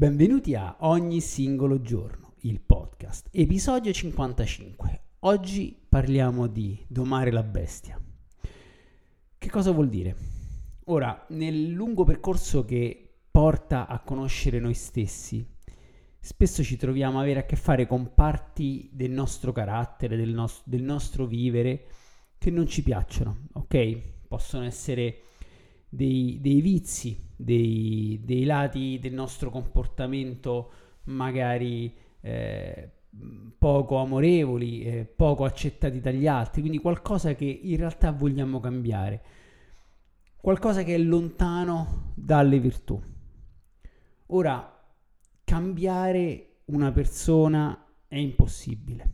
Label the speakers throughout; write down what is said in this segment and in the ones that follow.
Speaker 1: Benvenuti a Ogni singolo giorno, il podcast, episodio 55. Oggi parliamo di domare la bestia. Che cosa vuol dire? Ora, nel lungo percorso che porta a conoscere noi stessi, spesso ci troviamo a avere a che fare con parti del nostro carattere, del, nos- del nostro vivere, che non ci piacciono, ok? Possono essere dei, dei vizi, dei, dei, lati del nostro comportamento magari eh, poco amorevoli, eh, poco accettati dagli altri, quindi qualcosa che in realtà vogliamo cambiare, qualcosa che è lontano dalle virtù. Ora, cambiare una persona è impossibile,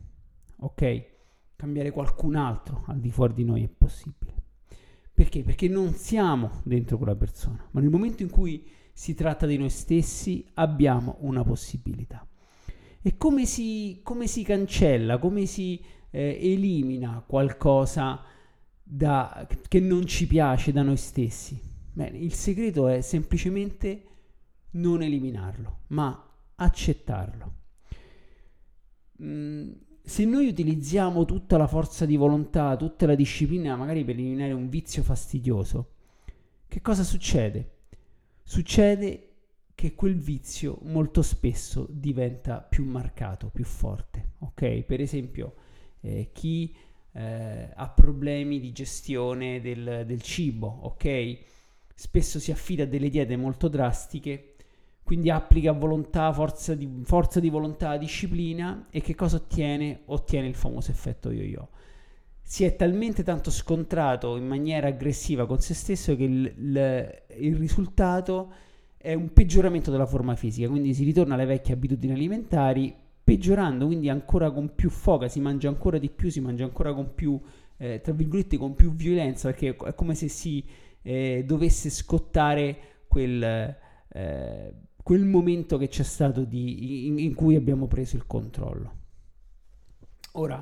Speaker 1: ok? Cambiare qualcun altro al di fuori di noi è possibile. Perché? Perché non siamo dentro quella persona, ma nel momento in cui si tratta di noi stessi abbiamo una possibilità. E come si, come si cancella, come si eh, elimina qualcosa da, che non ci piace da noi stessi? Bene, il segreto è semplicemente non eliminarlo, ma accettarlo. Mm, se noi utilizziamo tutta la forza di volontà, tutta la disciplina, magari per eliminare un vizio fastidioso, che cosa succede? Succede che quel vizio molto spesso diventa più marcato, più forte. Ok? Per esempio, eh, chi eh, ha problemi di gestione del, del cibo, ok? Spesso si affida a delle diete molto drastiche quindi applica volontà, forza di, forza di volontà, disciplina e che cosa ottiene? Ottiene il famoso effetto yo-yo. Si è talmente tanto scontrato in maniera aggressiva con se stesso che il, il, il risultato è un peggioramento della forma fisica, quindi si ritorna alle vecchie abitudini alimentari, peggiorando, quindi ancora con più foga, si mangia ancora di più, si mangia ancora con più, eh, tra virgolette, con più violenza, perché è come se si eh, dovesse scottare quel... Eh, quel momento che c'è stato di, in, in, cui abbiamo preso il controllo. Ora,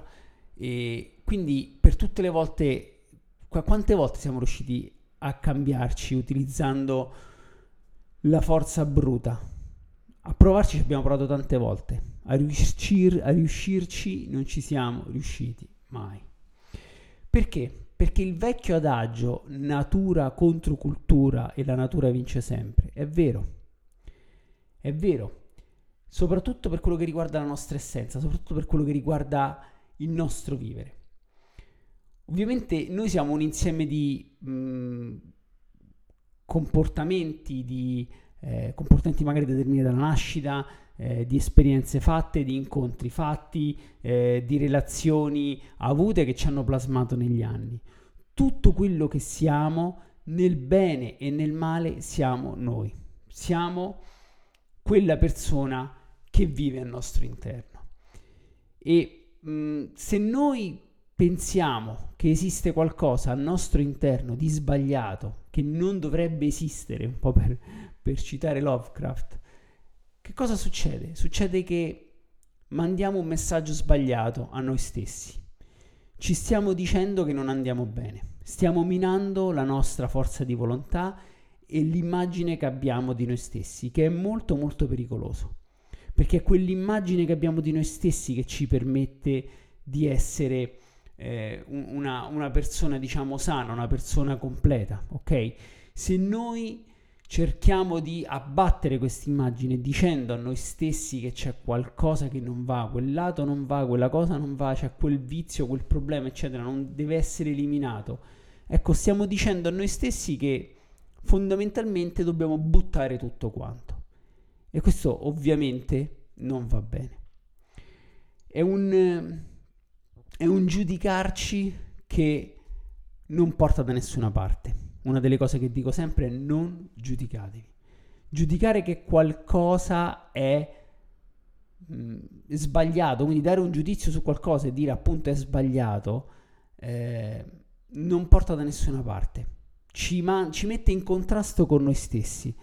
Speaker 1: eh, quindi per tutte le volte, qu- quante volte siamo riusciti a cambiarci utilizzando la forza bruta? A provarci ci abbiamo provato tante volte, a, riuscir, a riuscirci non ci siamo riusciti mai. Perché? Perché il vecchio adagio natura contro cultura e la natura vince sempre è vero è vero, soprattutto per quello che riguarda la nostra essenza, soprattutto per quello che riguarda il nostro vivere. Ovviamente noi siamo un insieme di mh, mm, comportamenti, di eh, comportamenti magari determinati dalla nascita, eh, di esperienze fatte, di incontri fatti, eh, di relazioni avute che ci hanno plasmato negli anni. Tutto quello che siamo, nel bene e nel male, siamo noi. Siamo quella persona che vive al nostro interno. E mh, se noi pensiamo che esiste qualcosa al nostro interno di sbagliato, che non dovrebbe esistere, un po' per, per citare Lovecraft, che cosa succede? Succede che mandiamo un messaggio sbagliato a noi stessi. Ci stiamo dicendo che non andiamo bene, stiamo minando la nostra forza di volontà e l'immagine che abbiamo di noi stessi, che è molto molto pericoloso, perché è quell'immagine che abbiamo di noi stessi che ci permette di essere eh, una, una persona, diciamo, sana, una persona completa, ok? Se noi cerchiamo di abbattere questa immagine dicendo a noi stessi che c'è qualcosa che non va, quel lato non va, quella cosa non va, c'è quel vizio, quel problema, eccetera, non deve essere eliminato. Ecco, stiamo dicendo a noi stessi che fondamentalmente dobbiamo buttare tutto quanto. E questo ovviamente non va bene. È un, è un giudicarci che non porta da nessuna parte. Una delle cose che dico sempre è non giudicatevi. Giudicare che qualcosa è mh, mm, sbagliato, quindi dare un giudizio su qualcosa e dire appunto è sbagliato, eh, non porta da nessuna parte. Ci, man- ci mette in contrasto con noi stessi.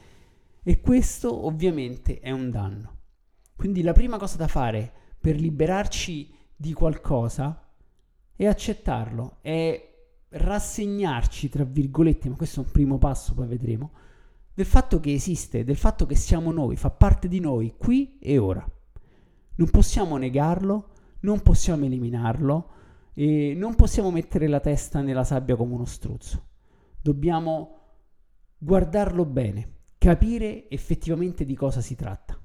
Speaker 1: E questo ovviamente è un danno. Quindi la prima cosa da fare per liberarci di qualcosa è accettarlo, è rassegnarci, tra virgolette, ma questo è un primo passo, poi vedremo, del fatto che esiste, del fatto che siamo noi, fa parte di noi, qui e ora. Non possiamo negarlo, non possiamo eliminarlo e non possiamo mettere la testa nella sabbia come uno struzzo. Dobbiamo guardarlo bene, capire effettivamente di cosa si tratta.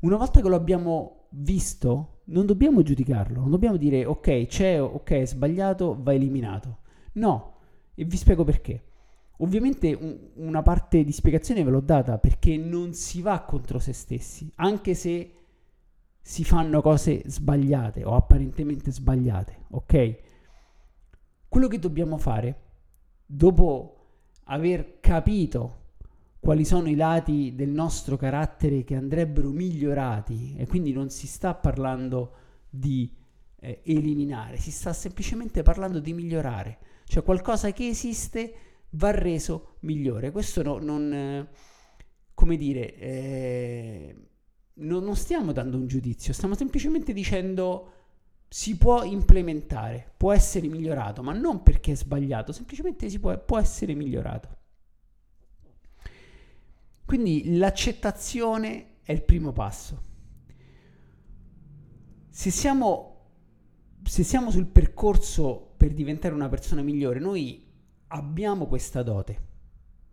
Speaker 1: Una volta che lo abbiamo visto, non dobbiamo giudicarlo, non dobbiamo dire ok, c'è, ok, è sbagliato, va eliminato. No, e vi spiego perché. Ovviamente un, una parte di spiegazione ve l'ho data perché non si va contro se stessi, anche se si fanno cose sbagliate o apparentemente sbagliate, ok? Quello che dobbiamo fare, dopo aver capito quali sono i lati del nostro carattere che andrebbero migliorati e quindi non si sta parlando di eh, eliminare, si sta semplicemente parlando di migliorare, cioè qualcosa che esiste va reso migliore. Questo no, non, eh, come dire, eh, no, non stiamo dando un giudizio, stiamo semplicemente dicendo si può implementare, può essere migliorato, ma non perché è sbagliato, semplicemente si può, può essere migliorato. Quindi l'accettazione è il primo passo. Se siamo, se siamo sul percorso per diventare una persona migliore, noi abbiamo questa dote.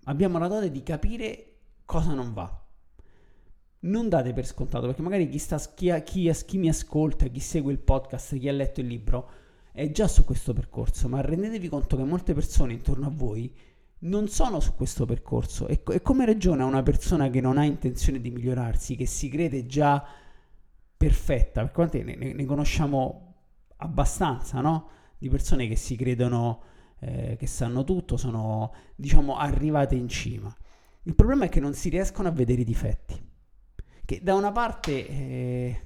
Speaker 1: Abbiamo la dote di capire cosa non va. Non date per scontato, perché magari chi, sta, chi, chi, chi mi ascolta, chi segue il podcast, chi ha letto il libro, è già su questo percorso, ma rendetevi conto che molte persone intorno a voi non sono su questo percorso. E, e come ragiona una persona che non ha intenzione di migliorarsi, che si crede già perfetta? Perché quante ne, ne, ne conosciamo abbastanza, no? Di persone che si credono eh, che sanno tutto, sono diciamo arrivate in cima. Il problema è che non si riescono a vedere i difetti. Che da una parte, eh,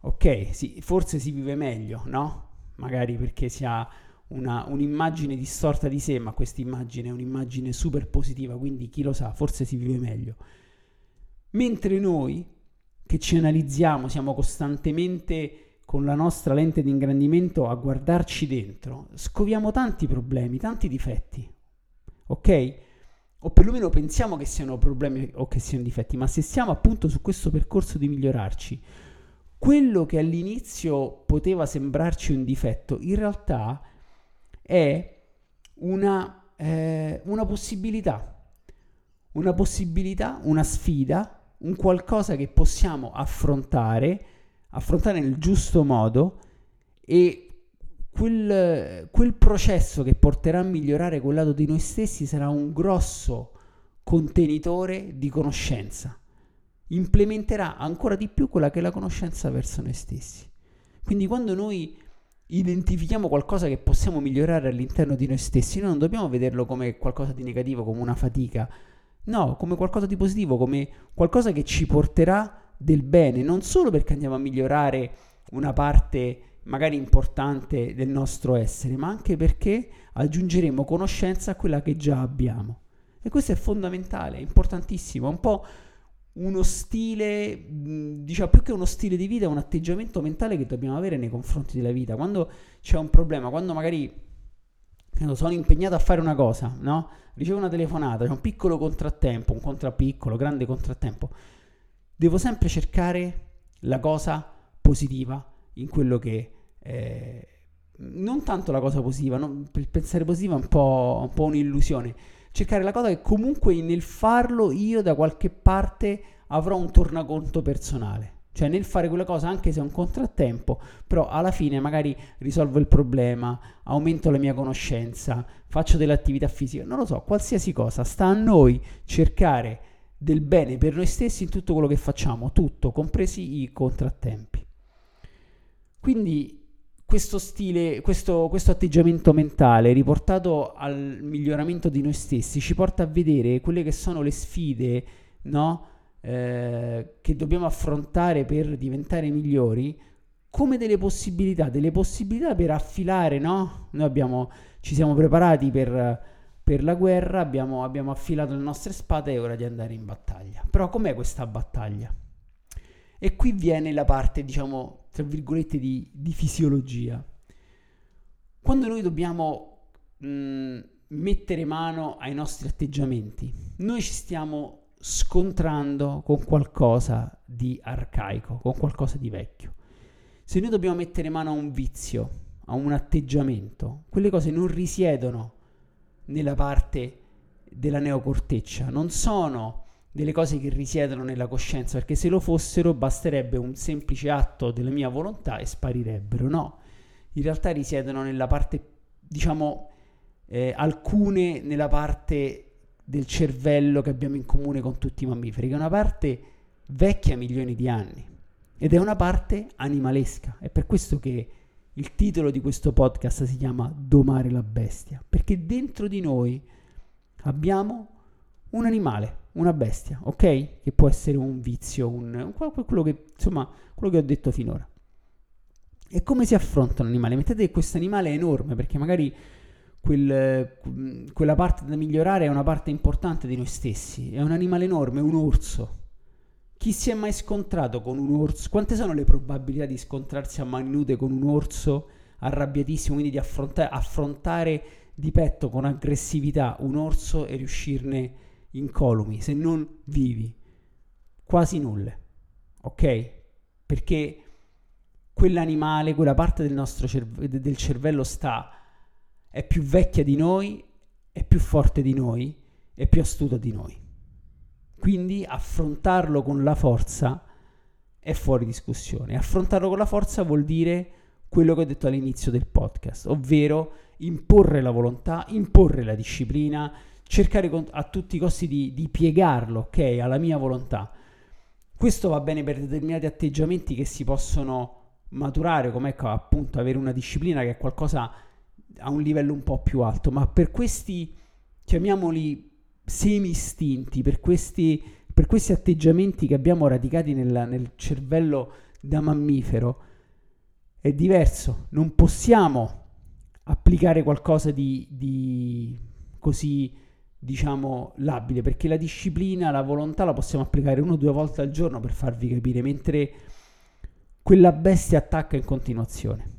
Speaker 1: ok, sì, forse si vive meglio, no? Magari perché si ha una, un'immagine distorta di sé, ma questa immagine è un'immagine super positiva, quindi chi lo sa, forse si vive meglio. Mentre noi, che ci analizziamo, siamo costantemente con la nostra lente di ingrandimento a guardarci dentro, scoviamo tanti problemi, tanti difetti, ok? O perlomeno pensiamo che siano problemi o che siano difetti, ma se siamo appunto su questo percorso di migliorarci, quello che all'inizio poteva sembrarci un difetto, in realtà è una, eh, una possibilità, una possibilità, una sfida, un qualcosa che possiamo affrontare, affrontare nel giusto modo e quel, quel, processo che porterà a migliorare quel lato di noi stessi sarà un grosso contenitore di conoscenza. Implementerà ancora di più quella che è la conoscenza verso noi stessi. Quindi quando noi identifichiamo qualcosa che possiamo migliorare all'interno di noi stessi, noi non dobbiamo vederlo come qualcosa di negativo, come una fatica, no, come qualcosa di positivo, come qualcosa che ci porterà del bene, non solo perché andiamo a migliorare una parte magari importante del nostro essere, ma anche perché aggiungeremo conoscenza a quella che già abbiamo. E questo è fondamentale, importantissimo, è un po' uno stile, diciamo più che uno stile di vita, è un atteggiamento mentale che dobbiamo avere nei confronti della vita. Quando c'è un problema, quando magari sono impegnato a fare una cosa, no? Ricevo una telefonata, c'è un piccolo contrattempo, un contrappiccolo, grande contrattempo. Devo sempre cercare la cosa positiva in quello che... Eh, non tanto la cosa positiva, no? pensare positivo è un po', un po' un'illusione cercare la cosa che comunque nel farlo io da qualche parte avrò un tornaconto personale. Cioè nel fare quella cosa, anche se è un contrattempo, però alla fine magari risolvo il problema, aumento la mia conoscenza, faccio dell'attività fisica, non lo so, qualsiasi cosa. Sta a noi cercare del bene per noi stessi in tutto quello che facciamo, tutto, compresi i contrattempi. Quindi questo stile, questo, questo, atteggiamento mentale riportato al miglioramento di noi stessi ci porta a vedere quelle che sono le sfide no? eh, che dobbiamo affrontare per diventare migliori come delle possibilità, delle possibilità per affilare, no? Noi abbiamo, ci siamo preparati per, per la guerra, abbiamo, abbiamo affilato le nostre spade è ora di andare in battaglia. Però com'è questa battaglia? E qui viene la parte, diciamo, tra virgolette, di, di fisiologia. Quando noi dobbiamo mh, mettere mano ai nostri atteggiamenti, noi ci stiamo scontrando con qualcosa di arcaico, con qualcosa di vecchio. Se noi dobbiamo mettere mano a un vizio, a un atteggiamento, quelle cose non risiedono nella parte della neocorteccia, non sono delle cose che risiedono nella coscienza, perché se lo fossero basterebbe un semplice atto della mia volontà e sparirebbero. No, in realtà risiedono nella parte, diciamo, eh, alcune nella parte del cervello che abbiamo in comune con tutti i mammiferi, che è una parte vecchia milioni di anni ed è una parte animalesca. È per questo che il titolo di questo podcast si chiama Domare la bestia, perché dentro di noi abbiamo un animale, una bestia, ok? Che può essere un vizio, un, un, quello, che, insomma, quello che ho detto finora. E come si affronta un animale? Mettete che questo animale è enorme, perché magari quel, quella parte da migliorare è una parte importante di noi stessi. È un animale enorme, un orso. Chi si è mai scontrato con un orso? Quante sono le probabilità di scontrarsi a mani nude con un orso arrabbiatissimo, quindi di affronta- affrontare di petto con aggressività un orso e riuscirne incolumi, se non vivi, quasi nulle, ok? Perché quell'animale, quella parte del nostro cerve- del cervello sta, è più vecchia di noi, è più forte di noi, è più astuta di noi. Quindi affrontarlo con la forza è fuori discussione. Affrontarlo con la forza vuol dire quello che ho detto all'inizio del podcast, ovvero imporre la volontà, imporre la disciplina, cercare a tutti i costi di, di piegarlo, ok, alla mia volontà. Questo va bene per determinati atteggiamenti che si possono maturare, come ecco, appunto avere una disciplina che è qualcosa a un livello un po' più alto, ma per questi, chiamiamoli semi-istinti, per questi, per questi atteggiamenti che abbiamo radicati nel, nel cervello da mammifero, è diverso. Non possiamo applicare qualcosa di, di così diciamo, labile, perché la disciplina, la volontà la possiamo applicare uno o due volte al giorno per farvi capire, mentre quella bestia attacca in continuazione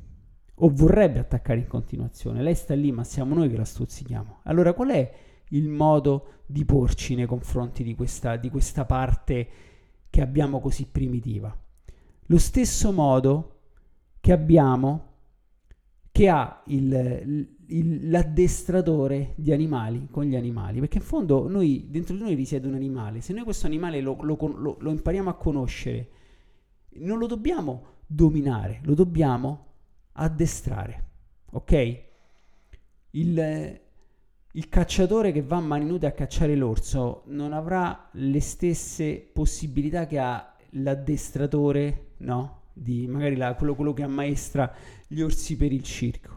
Speaker 1: o vorrebbe attaccare in continuazione. Lei sta lì, ma siamo noi che la stuzzichiamo. Allora, qual è il modo di porci nei confronti di questa, di questa parte che abbiamo così primitiva? Lo stesso modo che abbiamo, che ha il, il, l'addestratore di animali con gli animali, perché in fondo noi, dentro di noi risiede un animale, se noi questo animale lo, lo, lo, lo impariamo a conoscere, non lo dobbiamo dominare, lo dobbiamo addestrare, ok? Il, il cacciatore che va a mani nude a cacciare l'orso non avrà le stesse possibilità che ha l'addestratore, no? Di magari la, quello, quello che ammaestra gli orsi per il circo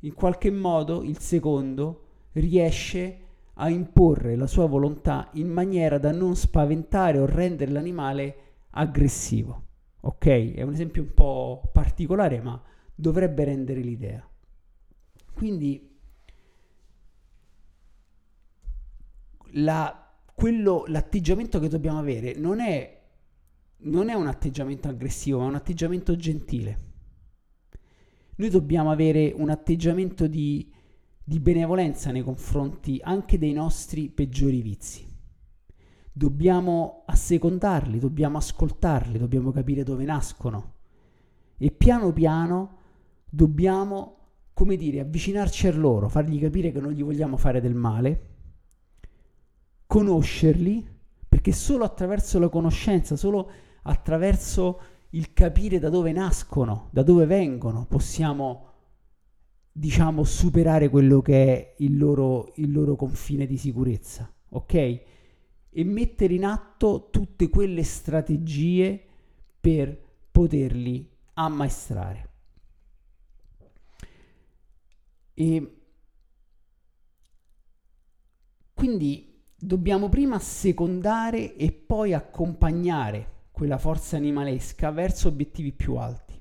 Speaker 1: in qualche modo il secondo riesce a imporre la sua volontà in maniera da non spaventare o rendere l'animale aggressivo. Ok? È un esempio un po' particolare, ma dovrebbe rendere l'idea. Quindi la, quello, l'atteggiamento che dobbiamo avere non è, non è un atteggiamento aggressivo, ma un atteggiamento gentile noi dobbiamo avere un atteggiamento di, di benevolenza nei confronti anche dei nostri peggiori vizi. Dobbiamo assecondarli, dobbiamo ascoltarli, dobbiamo capire dove nascono e piano piano dobbiamo, come dire, avvicinarci a loro, fargli capire che non gli vogliamo fare del male, conoscerli, perché solo attraverso la conoscenza, solo attraverso il capire da dove nascono, da dove vengono, possiamo, diciamo, superare quello che è il loro, il loro confine di sicurezza, ok? E mettere in atto tutte quelle strategie per poterli ammaestrare. E quindi dobbiamo prima secondare e poi accompagnare quella forza animalesca verso obiettivi più alti.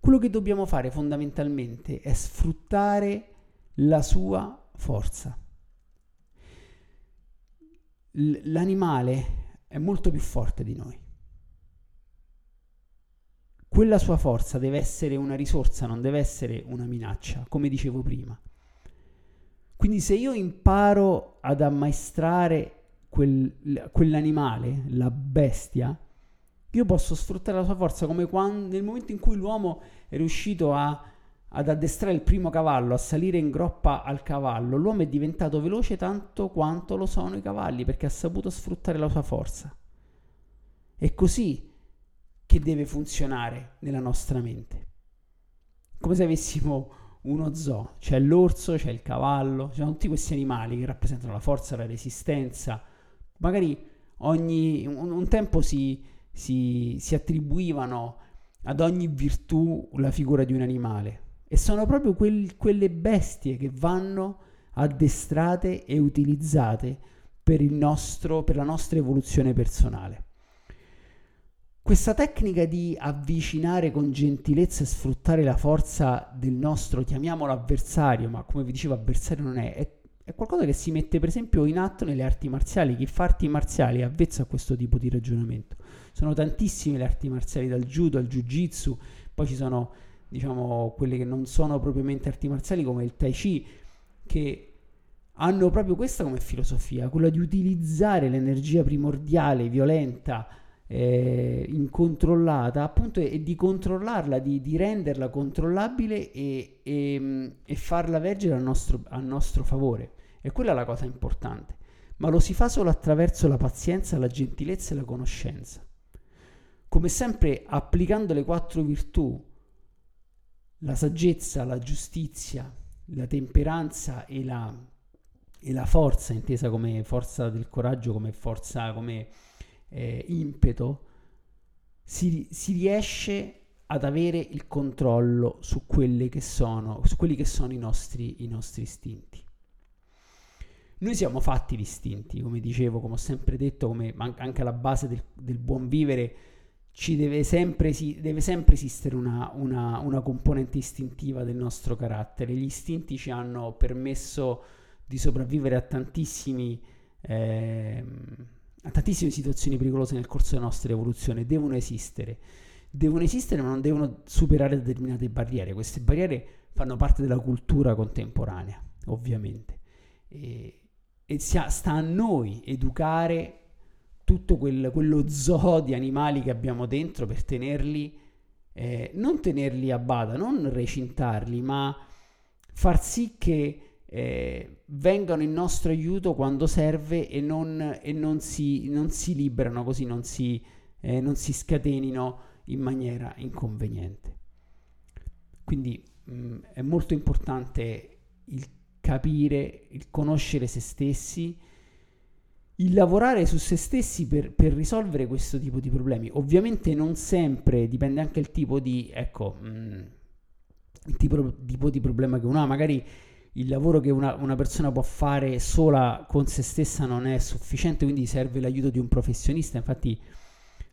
Speaker 1: Quello che dobbiamo fare fondamentalmente è sfruttare la sua forza. L- l'animale è molto più forte di noi. Quella sua forza deve essere una risorsa, non deve essere una minaccia, come dicevo prima. Quindi se io imparo ad ammaestrare quel, quell'animale, la bestia, io posso sfruttare la sua forza come quando, nel momento in cui l'uomo è riuscito a, ad addestrare il primo cavallo, a salire in groppa al cavallo, l'uomo è diventato veloce tanto quanto lo sono i cavalli perché ha saputo sfruttare la sua forza. È così che deve funzionare nella nostra mente. Come se avessimo uno zoo, c'è l'orso, c'è il cavallo, ci sono tutti questi animali che rappresentano la forza, la resistenza. Magari ogni, un, un tempo si, si, si attribuivano ad ogni virtù la figura di un animale e sono proprio quel, quelle bestie che vanno addestrate e utilizzate per, nostro, per la nostra evoluzione personale. Questa tecnica di avvicinare con gentilezza e sfruttare la forza del nostro, chiamiamolo avversario, ma come vi dicevo avversario non è, è, è qualcosa che si mette per esempio in atto nelle arti marziali. Chi fa arti marziali è avvezzo a questo tipo di ragionamento. Sono tantissime le arti marziali, dal judo al jiu-jitsu, poi ci sono diciamo quelle che non sono propriamente arti marziali come il tai chi, che hanno proprio questa come filosofia, quella di utilizzare l'energia primordiale, violenta, eh, incontrollata appunto e, di controllarla, di, di renderla controllabile e, e, e farla vergere al nostro, al nostro favore. E quella è la cosa importante. Ma lo si fa solo attraverso la pazienza, la gentilezza e la conoscenza. Come sempre applicando le quattro virtù, la saggezza, la giustizia, la temperanza e la, e la forza, intesa come forza del coraggio, come forza, come eh, impeto, si, si, riesce ad avere il controllo su, che sono, su quelli che sono i nostri, i nostri istinti. Noi siamo fatti di istinti, come dicevo, come ho sempre detto, come anche alla base del, del buon vivere ci deve sempre, deve sempre esistere una, una, una, componente istintiva del nostro carattere. Gli istinti ci hanno permesso di sopravvivere a eh, a tantissime situazioni pericolose nel corso della nostra evoluzione, devono esistere. Devono esistere ma non devono superare determinate barriere. Queste barriere fanno parte della cultura contemporanea, ovviamente. E, e sta a noi educare tutto quel, quello zoo di animali che abbiamo dentro per tenerli, eh, non tenerli a bada, non recintarli, ma far sì che eh, vengano in nostro aiuto quando serve e non, e non, si, non si, liberano così, non si, eh, non si scatenino in maniera inconveniente. Quindi mh, mm, è molto importante il capire, il conoscere se stessi, il lavorare su se stessi per, per, risolvere questo tipo di problemi. Ovviamente non sempre, dipende anche il tipo di, ecco, mh, mm, tipo, tipo, di problema che uno ha, magari il lavoro che una, una, persona può fare sola con se stessa non è sufficiente, quindi serve l'aiuto di un professionista. Infatti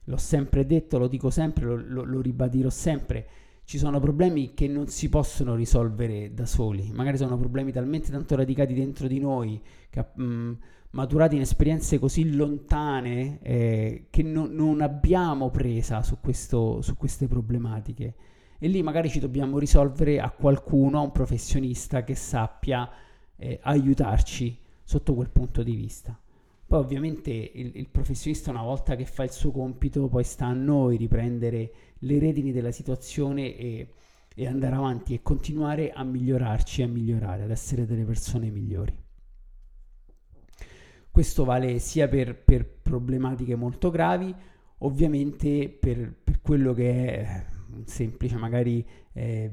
Speaker 1: l'ho sempre detto, lo dico sempre, lo, lo, lo ribadirò sempre. Ci sono problemi che non si possono risolvere da soli, magari sono problemi talmente tanto radicati dentro di noi, che, mh, mm, maturati in esperienze così lontane, eh, che no, non abbiamo presa su, questo, su queste problematiche e lì magari ci dobbiamo risolvere a qualcuno, a un professionista che sappia eh, aiutarci sotto quel punto di vista. Poi ovviamente il, il, professionista una volta che fa il suo compito poi sta a noi riprendere le redini della situazione e, e andare avanti e continuare a migliorarci, a migliorare, ad essere delle persone migliori. Questo vale sia per, per problematiche molto gravi, ovviamente per, per quello che è un semplice magari, eh,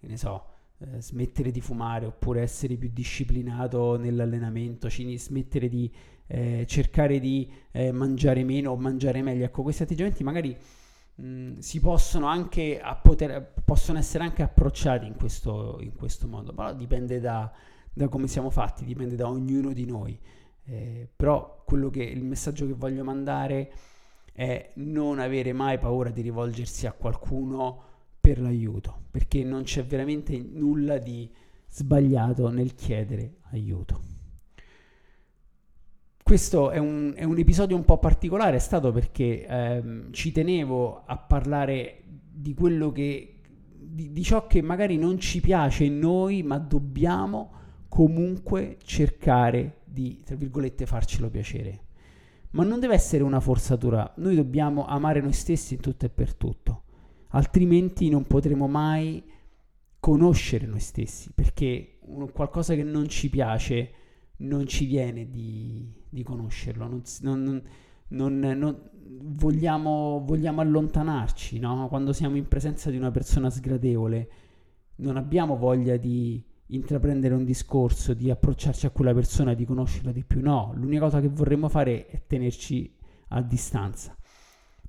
Speaker 1: ne so, eh, smettere di fumare oppure essere più disciplinato nell'allenamento, smettere di eh, cercare di eh, mangiare meno o mangiare meglio. Ecco, questi atteggiamenti magari mh, si possono anche poter, possono essere anche approcciati in questo, in questo modo, però dipende da, da, come siamo fatti, dipende da ognuno di noi. Eh, però che il messaggio che voglio mandare è non avere mai paura di rivolgersi a qualcuno per l'aiuto, perché non c'è veramente nulla di sbagliato nel chiedere aiuto. Questo è un, è un, episodio un po' particolare, è stato perché ehm, ci tenevo a parlare di quello che, di, di ciò che magari non ci piace in noi, ma dobbiamo comunque cercare di, tra virgolette, farcelo piacere. Ma non deve essere una forzatura, noi dobbiamo amare noi stessi in tutto e per tutto, altrimenti non potremo mai conoscere noi stessi, perché qualcosa che non ci piace non ci viene di, di conoscerlo, non, non, non, non vogliamo, vogliamo, allontanarci, no? quando siamo in presenza di una persona sgradevole, non abbiamo voglia di intraprendere un discorso, di approcciarci a quella persona, di conoscerla di più, no, l'unica cosa che vorremmo fare è tenerci a distanza.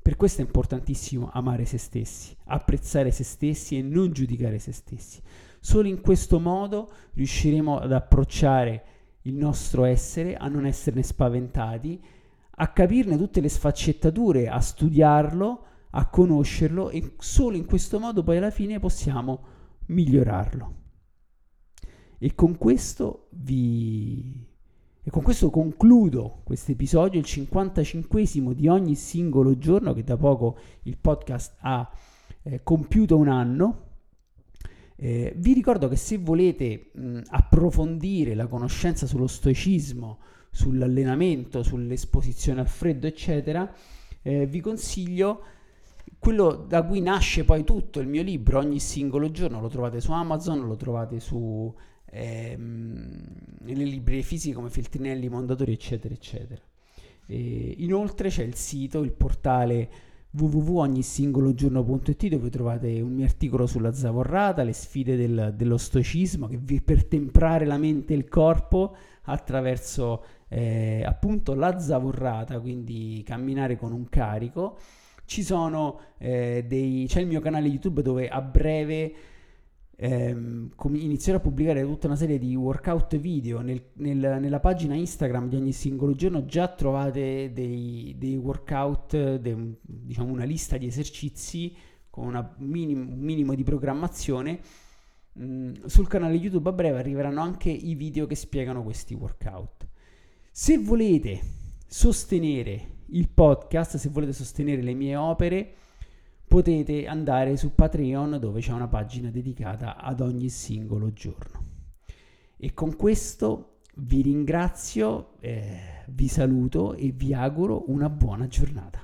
Speaker 1: Per questo è importantissimo amare se stessi, apprezzare se stessi e non giudicare se stessi. Solo in questo modo riusciremo ad approcciare il nostro essere, a non esserne spaventati, a capirne tutte le sfaccettature, a studiarlo, a conoscerlo e solo in questo modo poi alla fine possiamo migliorarlo. E con questo vi e con questo concludo questo episodio, il 55 di ogni singolo giorno, che da poco il podcast ha eh, compiuto un anno. Eh, vi ricordo che se volete mh, approfondire la conoscenza sullo stoicismo, sull'allenamento, sull'esposizione al freddo, eccetera, eh, vi consiglio quello da cui nasce poi tutto il mio libro ogni singolo giorno, lo trovate su Amazon, lo trovate su ehm, nelle librerie fisiche come Feltrinelli, Mondadori, eccetera, eccetera. E inoltre c'è il sito, il portale www.ognisingologiorno.it dove trovate un mio articolo sulla zavorrata, le sfide del, dello stoicismo che vi per temprare la mente e il corpo attraverso eh, appunto la zavorrata, quindi camminare con un carico. Ci sono eh, dei, c'è il mio canale YouTube dove a breve ehm, inizierò a pubblicare tutta una serie di workout video nel, nel, nella pagina Instagram di ogni singolo giorno già trovate dei, dei workout dei, diciamo una lista di esercizi con una minim, un minimo di programmazione. Mm, sul canale YouTube a breve arriveranno anche i video che spiegano questi workout. Se volete sostenere il podcast se volete sostenere le mie opere potete andare su Patreon dove c'è una pagina dedicata ad ogni singolo giorno. E con questo vi ringrazio, eh, vi saluto e vi auguro una buona giornata.